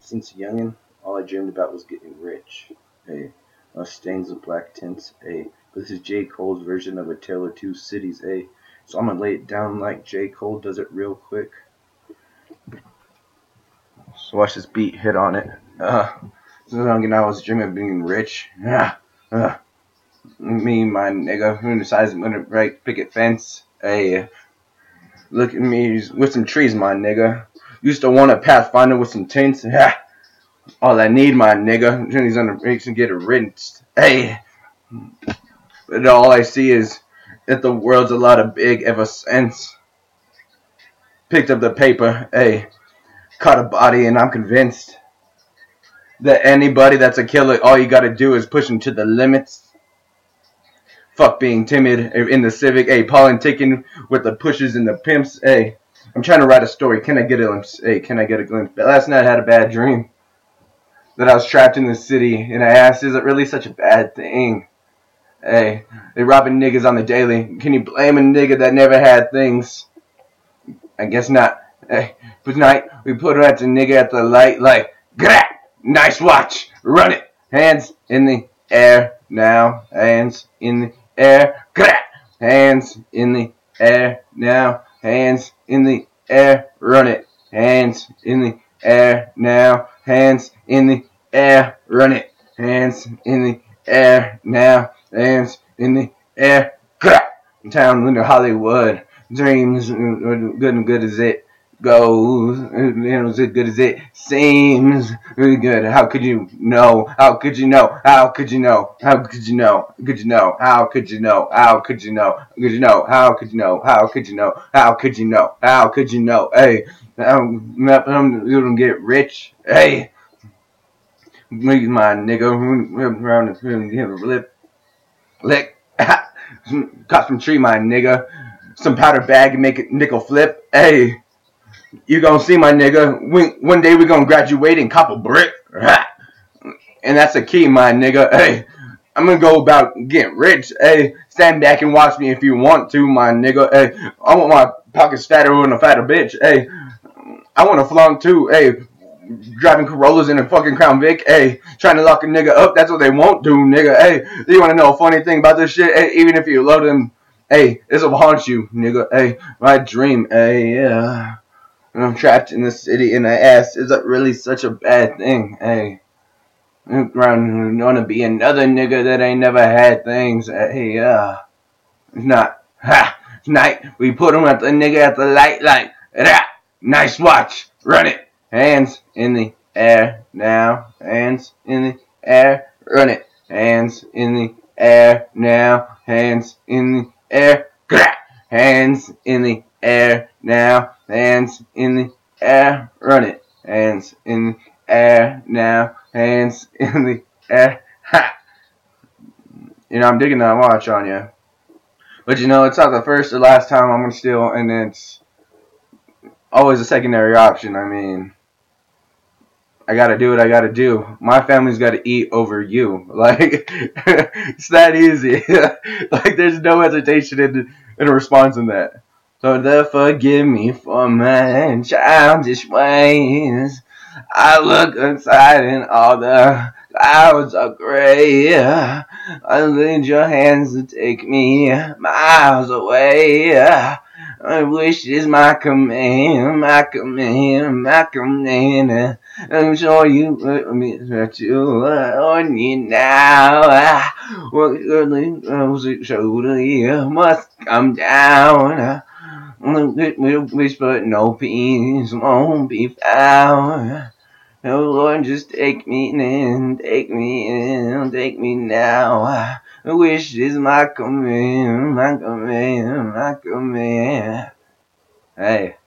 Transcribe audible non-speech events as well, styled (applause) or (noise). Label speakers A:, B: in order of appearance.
A: Since youngin', all I dreamed about was getting rich. Hey, Mustangs with black tints. Hey, but this is J. Cole's version of A Tale of Two Cities. Hey, so I'm gonna lay it down like J. Cole does it real quick. So watch this beat hit on it. Uh, since youngin', I was dreaming of being rich. Yeah, uh, me, my nigga, who decides I'm gonna break picket fence. Hey, look at me with some trees, my nigga. Used to want a pathfinder with some tints. (laughs) All I need, my nigga. Jenny's on the brakes and get it rinsed. Hey. But all I see is that the world's a lot of big ever since. Picked up the paper. Hey. Caught a body and I'm convinced that anybody that's a killer, all you gotta do is push him to the limits. Fuck being timid in the civic. Hey, politicking with the pushes and the pimps. Hey. I'm trying to write a story. Can I get a glimpse? Hey, can I get a glimpse? But Last night I had a bad dream that I was trapped in the city, and I asked, is it really such a bad thing? Hey, they robbing niggas on the daily. Can you blame a nigga that never had things? I guess not. Hey, but tonight we put her at the nigga at the light, like, Grah! nice watch, run it. Hands in the air now, hands in the air, Grah! hands in the air now, hands in the air, run it. Hands in the air now, hands in the air, run it. Hands in the air now, hands in the air. Town under Hollywood, dreams good and good as it goes, you know, as good as it seems. Really good. How could you know? How could you know? How could you know? How could you know? Could you know? How could you know? How could you know? Could you know? How could you know? How could you know? How could you know? How could you know? Hey, I'm, I'm gonna get rich. Hey, me my nigga around the room, give a lip, lick, cut some tree, my nigga. Some powder bag and make it nickel flip. Hey you gonna see my nigga. One day we gonna graduate and cop a brick. (laughs) And that's the key, my nigga. (laughs) Hey, I'm gonna go about getting rich. Hey, stand back and watch me if you want to, my nigga. Hey, I want my pockets fatter than a fatter bitch. Hey, I want to flaunt too. Hey, driving Corollas in a fucking Crown Vic. Hey, trying to lock a nigga up. That's what they won't do, nigga. Hey, you want to know a funny thing about this shit? Hey, even if you love them, hey, this will haunt you, nigga. Hey, my dream. Hey, yeah and I'm trapped in the city and I asked, is that really such a bad thing? Hey, I'm gonna be another nigga that ain't never had things. Hey, uh, it's not. Ha! Tonight we put him at the nigga at the light, like, rah, nice watch, run it. Hands in the air now, hands in the air, run it. Hands in the air now, hands in the air, grah, hands in the air now, hands in the air, run it. Hands in the air now, hands (laughs) in the air. Ha! You know, I'm digging that watch on you. But you know, it's not the first or last time I'm gonna steal, and it's always a secondary option. I mean, I gotta do what I gotta do. My family's gotta eat over you. (laughs) Like, it's that easy. (laughs) like, there's no hesitation in, in a response in that. So therefore forgive me for my childish ways. I look inside and all the clouds are gray. I need your hands to take me miles away. I wish is my command, my command, my command. I'm sure you put me to on you now. What surely shoulder you must come down. We'll whisper, no peace won't be found. Oh Lord, just take me in, take me in, take me now. I wish is my command, my command, my command. Hey.